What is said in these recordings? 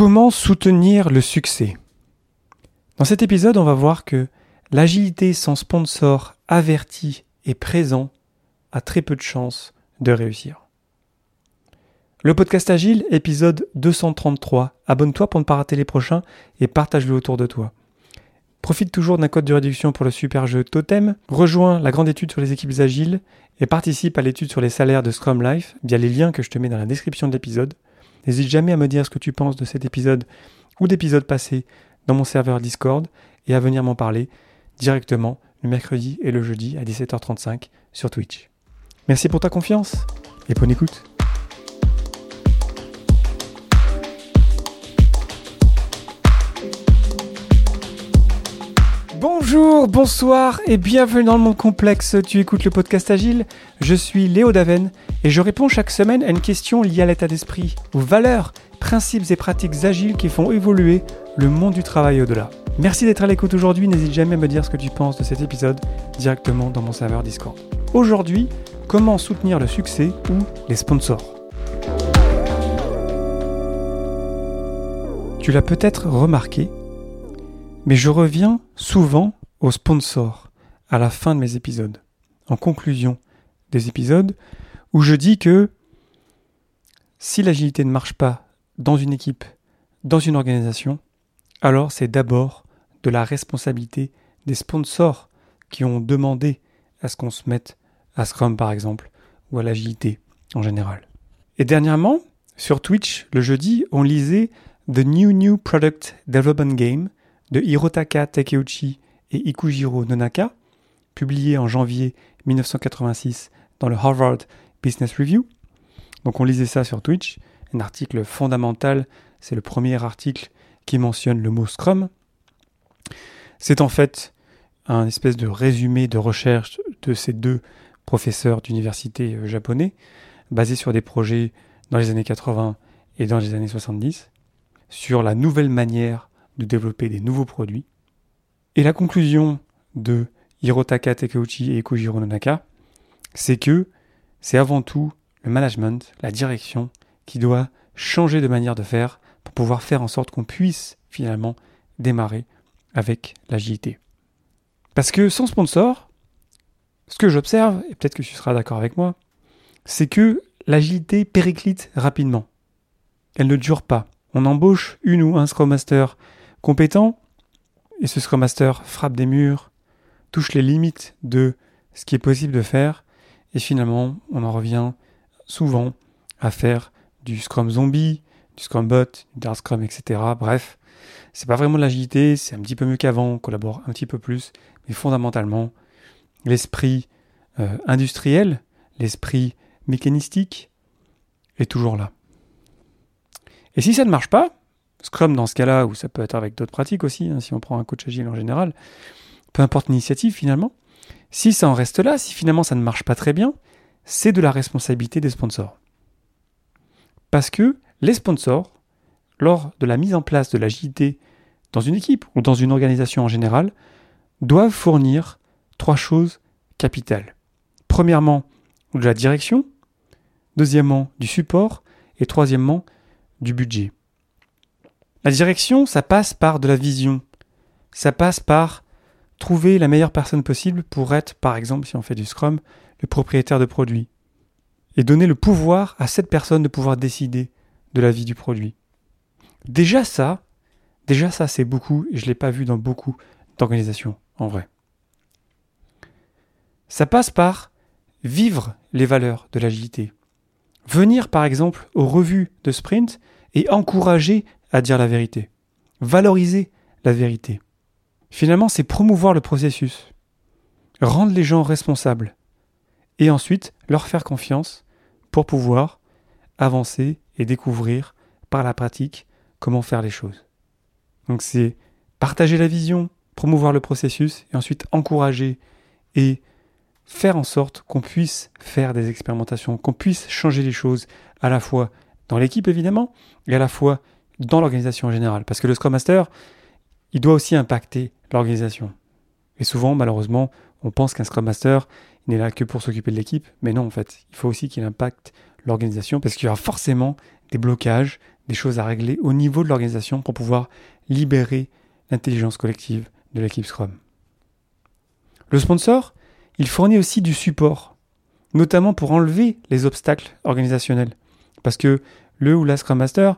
Comment soutenir le succès Dans cet épisode, on va voir que l'agilité sans sponsor averti et présent a très peu de chances de réussir. Le podcast Agile, épisode 233. Abonne-toi pour ne pas rater les prochains et partage-le autour de toi. Profite toujours d'un code de réduction pour le super jeu Totem, rejoins la grande étude sur les équipes agiles et participe à l'étude sur les salaires de Scrum Life via les liens que je te mets dans la description de l'épisode. N'hésite jamais à me dire ce que tu penses de cet épisode ou d'épisodes passés dans mon serveur Discord et à venir m'en parler directement le mercredi et le jeudi à 17h35 sur Twitch. Merci pour ta confiance et bonne écoute. Bonjour, bonsoir et bienvenue dans le monde complexe. Tu écoutes le podcast Agile. Je suis Léo Daven et je réponds chaque semaine à une question liée à l'état d'esprit, aux valeurs, principes et pratiques agiles qui font évoluer le monde du travail au-delà. Merci d'être à l'écoute aujourd'hui. N'hésite jamais à me dire ce que tu penses de cet épisode directement dans mon serveur Discord. Aujourd'hui, comment soutenir le succès ou les sponsors? Tu l'as peut-être remarqué, mais je reviens souvent aux sponsors à la fin de mes épisodes, en conclusion des épisodes, où je dis que si l'agilité ne marche pas dans une équipe, dans une organisation, alors c'est d'abord de la responsabilité des sponsors qui ont demandé à ce qu'on se mette à Scrum par exemple, ou à l'agilité en général. Et dernièrement, sur Twitch, le jeudi, on lisait The New New Product Development Game de Hirotaka Takeuchi et Ikujiro Nonaka, publié en janvier 1986 dans le Harvard Business Review. Donc on lisait ça sur Twitch, un article fondamental, c'est le premier article qui mentionne le mot Scrum. C'est en fait un espèce de résumé de recherche de ces deux professeurs d'université euh, japonais, basé sur des projets dans les années 80 et dans les années 70, sur la nouvelle manière de développer des nouveaux produits. Et la conclusion de Hirotaka Takeuchi et Kojiro Nonaka, c'est que c'est avant tout le management, la direction, qui doit changer de manière de faire pour pouvoir faire en sorte qu'on puisse finalement démarrer avec l'agilité. Parce que sans sponsor, ce que j'observe, et peut-être que tu seras d'accord avec moi, c'est que l'agilité périclite rapidement. Elle ne dure pas. On embauche une ou un Scrum Master compétent, et ce Scrum Master frappe des murs, touche les limites de ce qui est possible de faire, et finalement, on en revient souvent à faire du Scrum Zombie, du Scrum Bot, du Dark Scrum, etc. Bref, c'est pas vraiment de l'agilité, c'est un petit peu mieux qu'avant, on collabore un petit peu plus, mais fondamentalement, l'esprit euh, industriel, l'esprit mécanistique est toujours là. Et si ça ne marche pas, Scrum dans ce cas-là, ou ça peut être avec d'autres pratiques aussi, hein, si on prend un coach agile en général, peu importe l'initiative finalement, si ça en reste là, si finalement ça ne marche pas très bien, c'est de la responsabilité des sponsors. Parce que les sponsors, lors de la mise en place de l'agilité dans une équipe ou dans une organisation en général, doivent fournir trois choses capitales. Premièrement, de la direction, deuxièmement, du support, et troisièmement, du budget. La direction, ça passe par de la vision. Ça passe par trouver la meilleure personne possible pour être, par exemple, si on fait du Scrum, le propriétaire de produit. Et donner le pouvoir à cette personne de pouvoir décider de la vie du produit. Déjà ça, déjà ça c'est beaucoup, et je ne l'ai pas vu dans beaucoup d'organisations, en vrai. Ça passe par vivre les valeurs de l'agilité. Venir par exemple aux revues de sprint et encourager à dire la vérité. Valoriser la vérité. Finalement, c'est promouvoir le processus. Rendre les gens responsables. Et ensuite, leur faire confiance pour pouvoir avancer et découvrir par la pratique comment faire les choses. Donc c'est partager la vision, promouvoir le processus et ensuite encourager et faire en sorte qu'on puisse faire des expérimentations, qu'on puisse changer les choses à la fois dans l'équipe évidemment et à la fois dans l'organisation en général. Parce que le Scrum Master, il doit aussi impacter l'organisation. Et souvent, malheureusement, on pense qu'un Scrum Master n'est là que pour s'occuper de l'équipe, mais non, en fait, il faut aussi qu'il impacte l'organisation parce qu'il y aura forcément des blocages, des choses à régler au niveau de l'organisation pour pouvoir libérer l'intelligence collective de l'équipe Scrum. Le sponsor, il fournit aussi du support, notamment pour enlever les obstacles organisationnels. Parce que le ou la Scrum Master,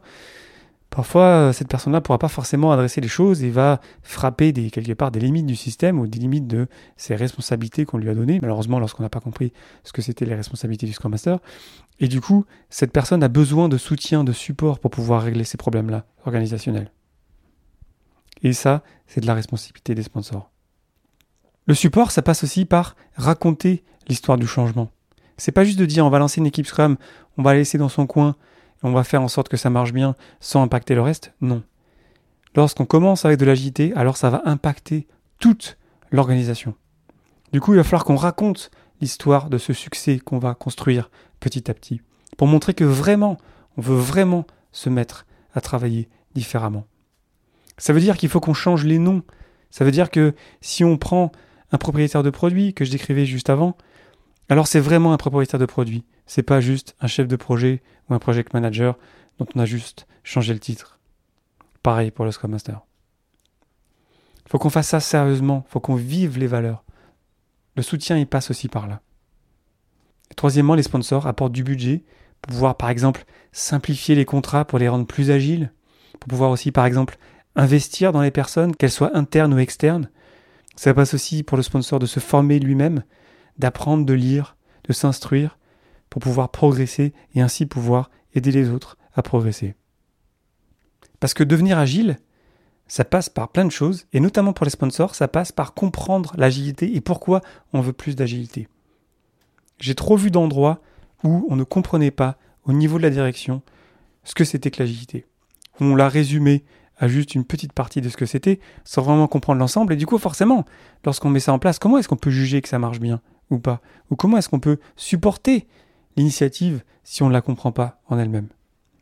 parfois euh, cette personne-là ne pourra pas forcément adresser les choses et va frapper des, quelque part des limites du système ou des limites de ses responsabilités qu'on lui a données, malheureusement lorsqu'on n'a pas compris ce que c'était les responsabilités du Scrum Master. Et du coup, cette personne a besoin de soutien, de support pour pouvoir régler ces problèmes-là organisationnels. Et ça, c'est de la responsabilité des sponsors. Le support, ça passe aussi par raconter l'histoire du changement. C'est pas juste de dire on va lancer une équipe Scrum, on va la laisser dans son coin, on va faire en sorte que ça marche bien sans impacter le reste? Non. Lorsqu'on commence avec de l'agilité, alors ça va impacter toute l'organisation. Du coup, il va falloir qu'on raconte l'histoire de ce succès qu'on va construire petit à petit, pour montrer que vraiment, on veut vraiment se mettre à travailler différemment. Ça veut dire qu'il faut qu'on change les noms. Ça veut dire que si on prend un propriétaire de produit que je décrivais juste avant, alors c'est vraiment un propriétaire de produit. C'est pas juste un chef de projet ou un project manager dont on a juste changé le titre. Pareil pour le Scrum Master. Il faut qu'on fasse ça sérieusement, il faut qu'on vive les valeurs. Le soutien, il passe aussi par là. troisièmement, les sponsors apportent du budget pour pouvoir, par exemple, simplifier les contrats pour les rendre plus agiles, pour pouvoir aussi, par exemple, investir dans les personnes, qu'elles soient internes ou externes. Ça passe aussi pour le sponsor de se former lui-même, d'apprendre, de lire, de s'instruire, pour pouvoir progresser et ainsi pouvoir aider les autres à progresser. Parce que devenir agile, ça passe par plein de choses, et notamment pour les sponsors, ça passe par comprendre l'agilité et pourquoi on veut plus d'agilité. J'ai trop vu d'endroits où on ne comprenait pas, au niveau de la direction, ce que c'était que l'agilité. On l'a résumé à juste une petite partie de ce que c'était, sans vraiment comprendre l'ensemble. Et du coup, forcément, lorsqu'on met ça en place, comment est-ce qu'on peut juger que ça marche bien ou pas? Ou comment est-ce qu'on peut supporter l'initiative si on ne la comprend pas en elle-même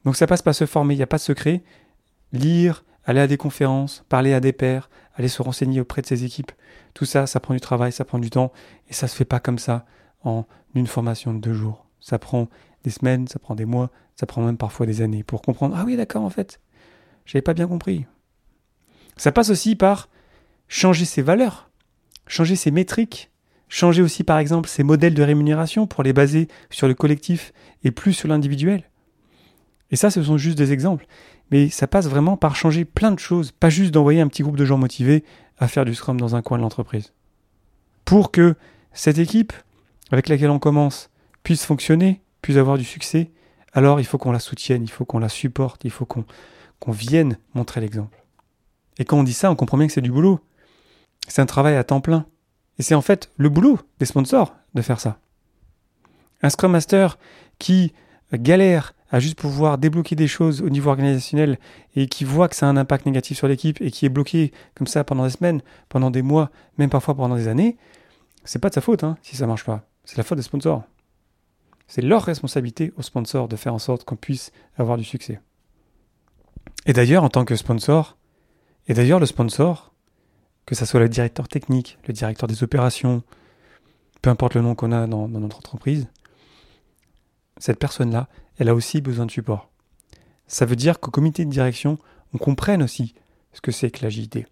Donc ça passe par se former, il n'y a pas de secret. Lire, aller à des conférences, parler à des pairs, aller se renseigner auprès de ses équipes. Tout ça, ça prend du travail, ça prend du temps, et ça se fait pas comme ça en une formation de deux jours. Ça prend des semaines, ça prend des mois, ça prend même parfois des années pour comprendre. Ah oui, d'accord, en fait, j'avais pas bien compris. Ça passe aussi par changer ses valeurs, changer ses métriques, changer aussi par exemple ses modèles de rémunération pour les baser sur le collectif et plus sur l'individuel. Et ça, ce sont juste des exemples. Mais ça passe vraiment par changer plein de choses, pas juste d'envoyer un petit groupe de gens motivés à faire du Scrum dans un coin de l'entreprise. Pour que cette équipe avec laquelle on commence puisse fonctionner, puisse avoir du succès, alors il faut qu'on la soutienne, il faut qu'on la supporte, il faut qu'on qu'on vienne montrer l'exemple. Et quand on dit ça, on comprend bien que c'est du boulot. C'est un travail à temps plein. Et c'est en fait le boulot des sponsors de faire ça. Un Scrum Master qui galère à juste pouvoir débloquer des choses au niveau organisationnel et qui voit que ça a un impact négatif sur l'équipe et qui est bloqué comme ça pendant des semaines, pendant des mois, même parfois pendant des années, c'est pas de sa faute hein, si ça marche pas. C'est la faute des sponsors. C'est leur responsabilité aux sponsors de faire en sorte qu'on puisse avoir du succès. Et d'ailleurs, en tant que sponsor, et d'ailleurs le sponsor, que ce soit le directeur technique, le directeur des opérations, peu importe le nom qu'on a dans, notre entreprise, cette personne-là, elle a aussi besoin de support. Ça veut dire qu'au comité de direction, on comprenne aussi ce que c'est que l'agilité.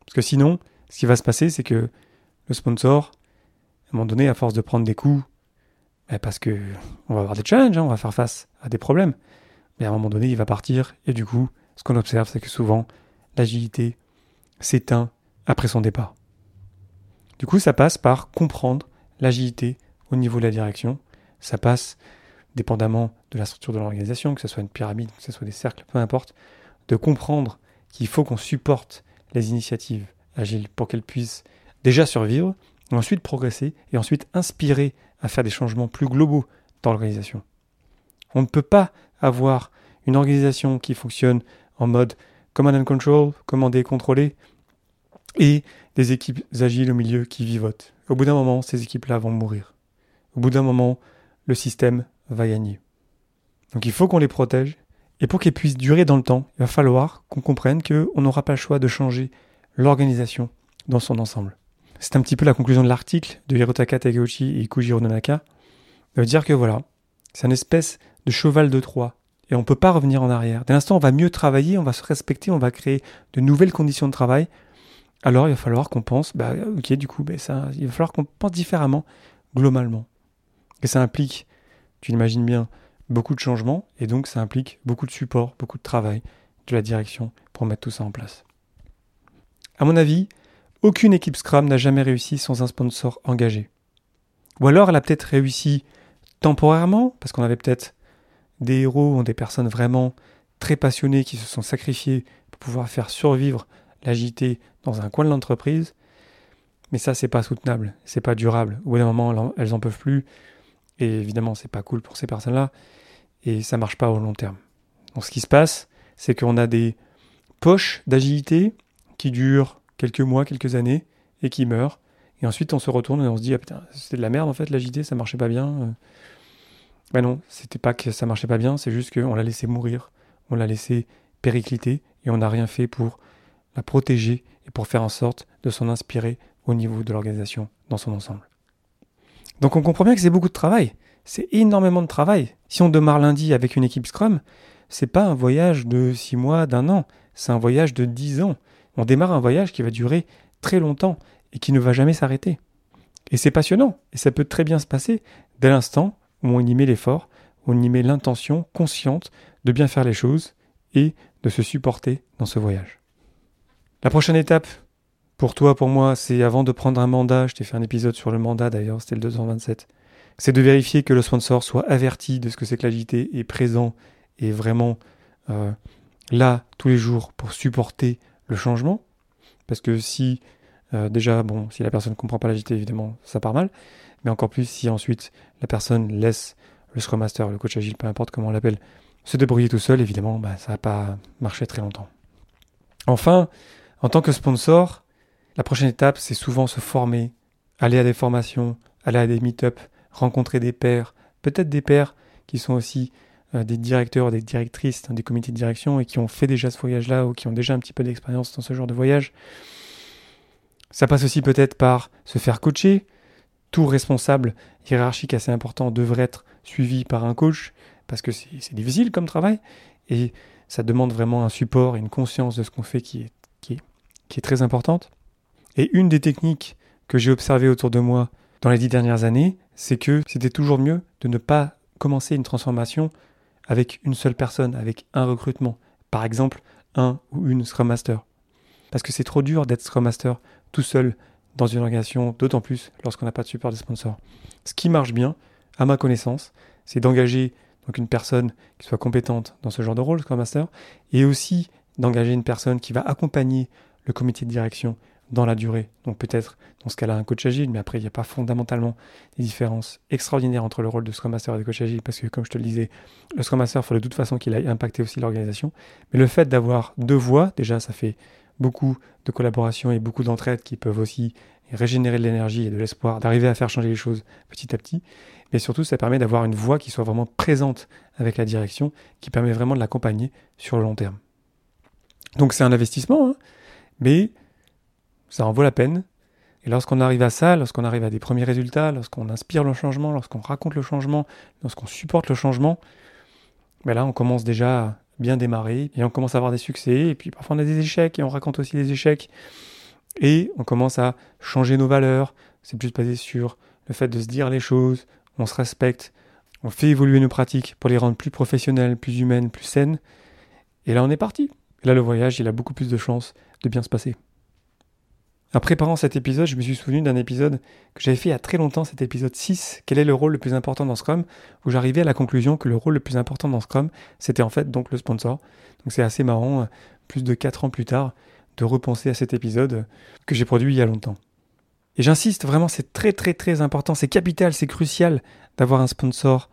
Parce que sinon, ce qui va se passer, c'est que le sponsor, à un moment donné, à force de prendre des coups, ben, parce que on va avoir des challenges, hein, on va faire face à des problèmes, mais à un moment donné, il va partir, et du coup, ce qu'on observe, c'est que souvent, l'agilité s'éteint après son départ. Du coup, ça passe par comprendre l'agilité au niveau de la direction. Ça passe, dépendamment de la structure de l'organisation, que ce soit une pyramide, que ce soit des cercles, peu importe, de comprendre qu'il faut qu'on supporte les initiatives agiles pour qu'elles puissent déjà survivre, ensuite progresser, et ensuite inspirer à faire des changements plus globaux dans l'organisation. On ne peut pas avoir une organisation qui fonctionne en mode command and control, commander et contrôler, et des équipes agiles au milieu qui vivotent. Au bout d'un moment, ces équipes-là vont mourir. Au bout d'un moment, le système va gagner. Donc il faut qu'on les protège, et pour qu'elles puissent durer dans le temps, il va falloir qu'on comprenne qu'on n'aura pas le choix de changer l'organisation dans son ensemble. C'est un petit peu la conclusion de l'article de Hirotaka Takeuchi et Kujiro Nonaka. Veut dire que voilà, c'est une espèce de cheval de Troie et on ne peut pas revenir en arrière. Dès l'instant, on va mieux travailler, on va se respecter, on va créer de nouvelles conditions de travail. Alors, il va falloir qu'on pense, bah, ok, du coup, ça, il va falloir qu'on pense différemment, globalement. Et ça implique, tu l'imagines bien, beaucoup de changements, et donc ça implique beaucoup de support, beaucoup de travail de la direction pour mettre tout ça en place. À mon avis, aucune équipe Scrum n'a jamais réussi sans un sponsor engagé. Ou alors elle a peut-être réussi temporairement, parce qu'on avait peut-être des héros ou des personnes vraiment très passionnées qui se sont sacrifiées pour pouvoir faire survivre l'agité dans un coin de l'entreprise. Mais ça, c'est pas soutenable, c'est pas durable. Au bout d'un moment, elles en peuvent plus. Et évidemment, c'est pas cool pour ces personnes-là. Et ça marche pas au long terme. Donc, ce qui se passe, c'est qu'on a des poches d'agilité qui durent quelques mois, quelques années et qui meurent. Et ensuite, on se retourne et on se dit, ah putain, c'était de la merde en fait, l'agilité, ça marchait pas bien. Ben non, c'était pas que ça marchait pas bien, c'est juste qu'on l'a laissé mourir, on l'a laissé péricliter et on n'a rien fait pour la protéger et pour faire en sorte de s'en inspirer au niveau de l'organisation dans son ensemble. Donc on comprend bien que c'est beaucoup de travail, c'est énormément de travail. Si on démarre lundi avec une équipe Scrum, c'est pas un voyage de six mois, d'un an, c'est un voyage de dix ans. On démarre un voyage qui va durer très longtemps et qui ne va jamais s'arrêter. Et c'est passionnant, et ça peut très bien se passer dès l'instant où on y met l'effort, on y met l'intention consciente de bien faire les choses et de se supporter dans ce voyage. La prochaine étape, pour toi, pour moi, c'est avant de prendre un mandat, je t'ai fait un épisode sur le mandat d'ailleurs, c'était le 227, c'est de vérifier que le sponsor soit averti de ce que c'est que l'agilité, est présent et vraiment euh, là tous les jours pour supporter le changement. Parce que si euh, déjà, bon, si la personne ne comprend pas l'agilité, évidemment, ça part mal. Mais encore plus si ensuite la personne laisse le Scrum Master, le coach agile, peu importe comment on l'appelle, se débrouiller tout seul, évidemment, bah, ça va pas marcher très longtemps. Enfin, en tant que sponsor, la prochaine étape, c'est souvent se former, aller à des formations, aller à des meet-up, rencontrer des pairs, peut-être des pairs qui sont aussi euh, des directeurs, des directrices des comités de direction et qui ont fait déjà ce voyage-là ou qui ont déjà un petit peu d'expérience dans ce genre de voyage. Ça passe aussi peut-être par se faire coacher. Tout responsable hiérarchique assez important devrait être suivi par un coach parce que c'est difficile comme travail et ça demande vraiment un support et une conscience de ce qu'on fait qui est, très importante. Et une des techniques que j'ai observées autour de moi dans les dix dernières années, c'est que c'était toujours mieux de ne pas commencer une transformation avec une seule personne, avec un recrutement. Par exemple, un ou une Scrum Master. Parce que c'est trop dur d'être Scrum Master tout seul dans une organisation, d'autant plus lorsqu'on n'a pas de support des sponsors. Ce qui marche bien, à ma connaissance, c'est d'engager donc une personne qui soit compétente dans ce genre de rôle, Scrum Master, et aussi d'engager une personne qui va accompagner le comité de direction dans la durée. Donc peut-être dans ce cas-là un coach agile, mais après il n'y a pas fondamentalement des différences extraordinaires entre le rôle de Scrum Master et de coach agile, parce que comme je te le disais, le Scrum Master, il faut de toute façon qu'il aille impacter aussi l'organisation. Mais le fait d'avoir deux voix, déjà ça fait beaucoup de collaboration et beaucoup d'entraide qui peuvent aussi régénérer de l'énergie et de l'espoir, d'arriver à faire changer les choses petit à petit. Mais surtout, ça permet d'avoir une voix qui soit vraiment présente avec la direction, qui permet vraiment de l'accompagner sur le long terme. Donc c'est un investissement, hein, mais ça en vaut la peine. Et lorsqu'on arrive à ça, lorsqu'on arrive à des premiers résultats, lorsqu'on inspire le changement, lorsqu'on raconte le changement, lorsqu'on supporte le changement, ben là, on commence déjà bien démarrer et on commence à avoir des succès. Et puis parfois, on a des échecs et on raconte aussi des échecs. Et on commence à changer nos valeurs. C'est plus basé sur le fait de se dire les choses, on se respecte, on fait évoluer nos pratiques pour les rendre plus professionnelles, plus humaines, plus saines. Et là, on est parti. là, le voyage, il a beaucoup plus de chances de bien se passer. En préparant cet épisode, je me suis souvenu d'un épisode que j'avais fait il y a très longtemps, cet épisode 6, quel est le rôle le plus important dans Scrum, où j'arrivais à la conclusion que le rôle le plus important dans Scrum, c'était en fait donc le sponsor. Donc c'est assez marrant, plus de 4 ans plus tard, de repenser à cet épisode que j'ai produit il y a longtemps. Et j'insiste vraiment, c'est très très très important, c'est capital, c'est crucial d'avoir un sponsor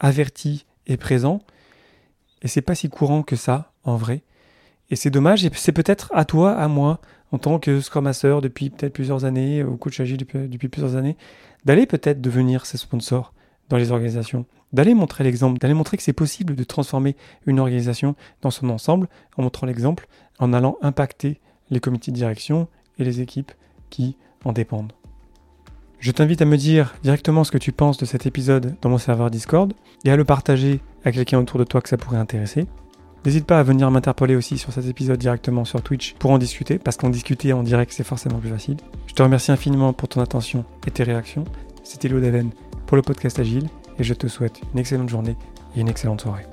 averti et présent. Et c'est pas si courant que ça, en vrai. Et c'est dommage, et c'est peut-être à toi, à moi, en tant que Scrum Master depuis peut-être plusieurs années, ou coach agile depuis, plusieurs années, d'aller peut-être devenir ces sponsors dans les organisations, d'aller montrer l'exemple, d'aller montrer que c'est possible de transformer une organisation dans son ensemble, en montrant l'exemple, en allant impacter les comités de direction et les équipes qui en dépendent. Je t'invite à me dire directement ce que tu penses de cet épisode dans mon serveur Discord et à le partager à quelqu'un autour de toi que ça pourrait intéresser. N'hésite pas à venir m'interpeller aussi sur cet épisode directement sur Twitch pour en discuter, parce qu'en discuter en direct c'est forcément plus facile. Je te remercie infiniment pour ton attention et tes réactions. C'était Léo Daven pour le podcast Agile et je te souhaite une excellente journée et une excellente soirée.